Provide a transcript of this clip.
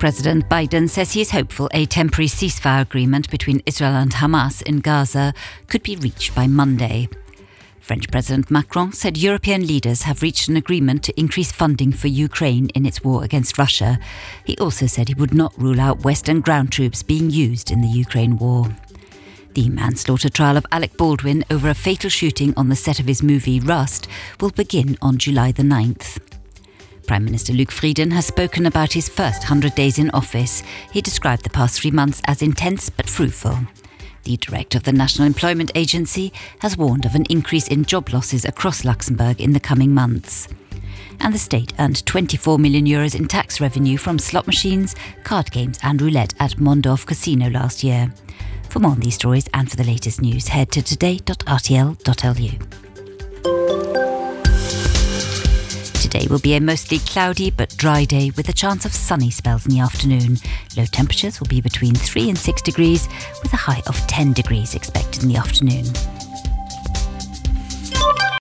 President Biden says he is hopeful a temporary ceasefire agreement between Israel and Hamas in Gaza could be reached by Monday. French President Macron said European leaders have reached an agreement to increase funding for Ukraine in its war against Russia. He also said he would not rule out Western ground troops being used in the Ukraine war. The manslaughter trial of Alec Baldwin over a fatal shooting on the set of his movie Rust will begin on July the 9th. Prime Minister Luke Frieden has spoken about his first 100 days in office. He described the past three months as intense but fruitful. The director of the National Employment Agency has warned of an increase in job losses across Luxembourg in the coming months. And the state earned 24 million euros in tax revenue from slot machines, card games, and roulette at Mondorf Casino last year. For more on these stories and for the latest news, head to today.rtl.lu. will be a mostly cloudy but dry day with a chance of sunny spells in the afternoon. Low temperatures will be between 3 and 6 degrees, with a high of 10 degrees expected in the afternoon.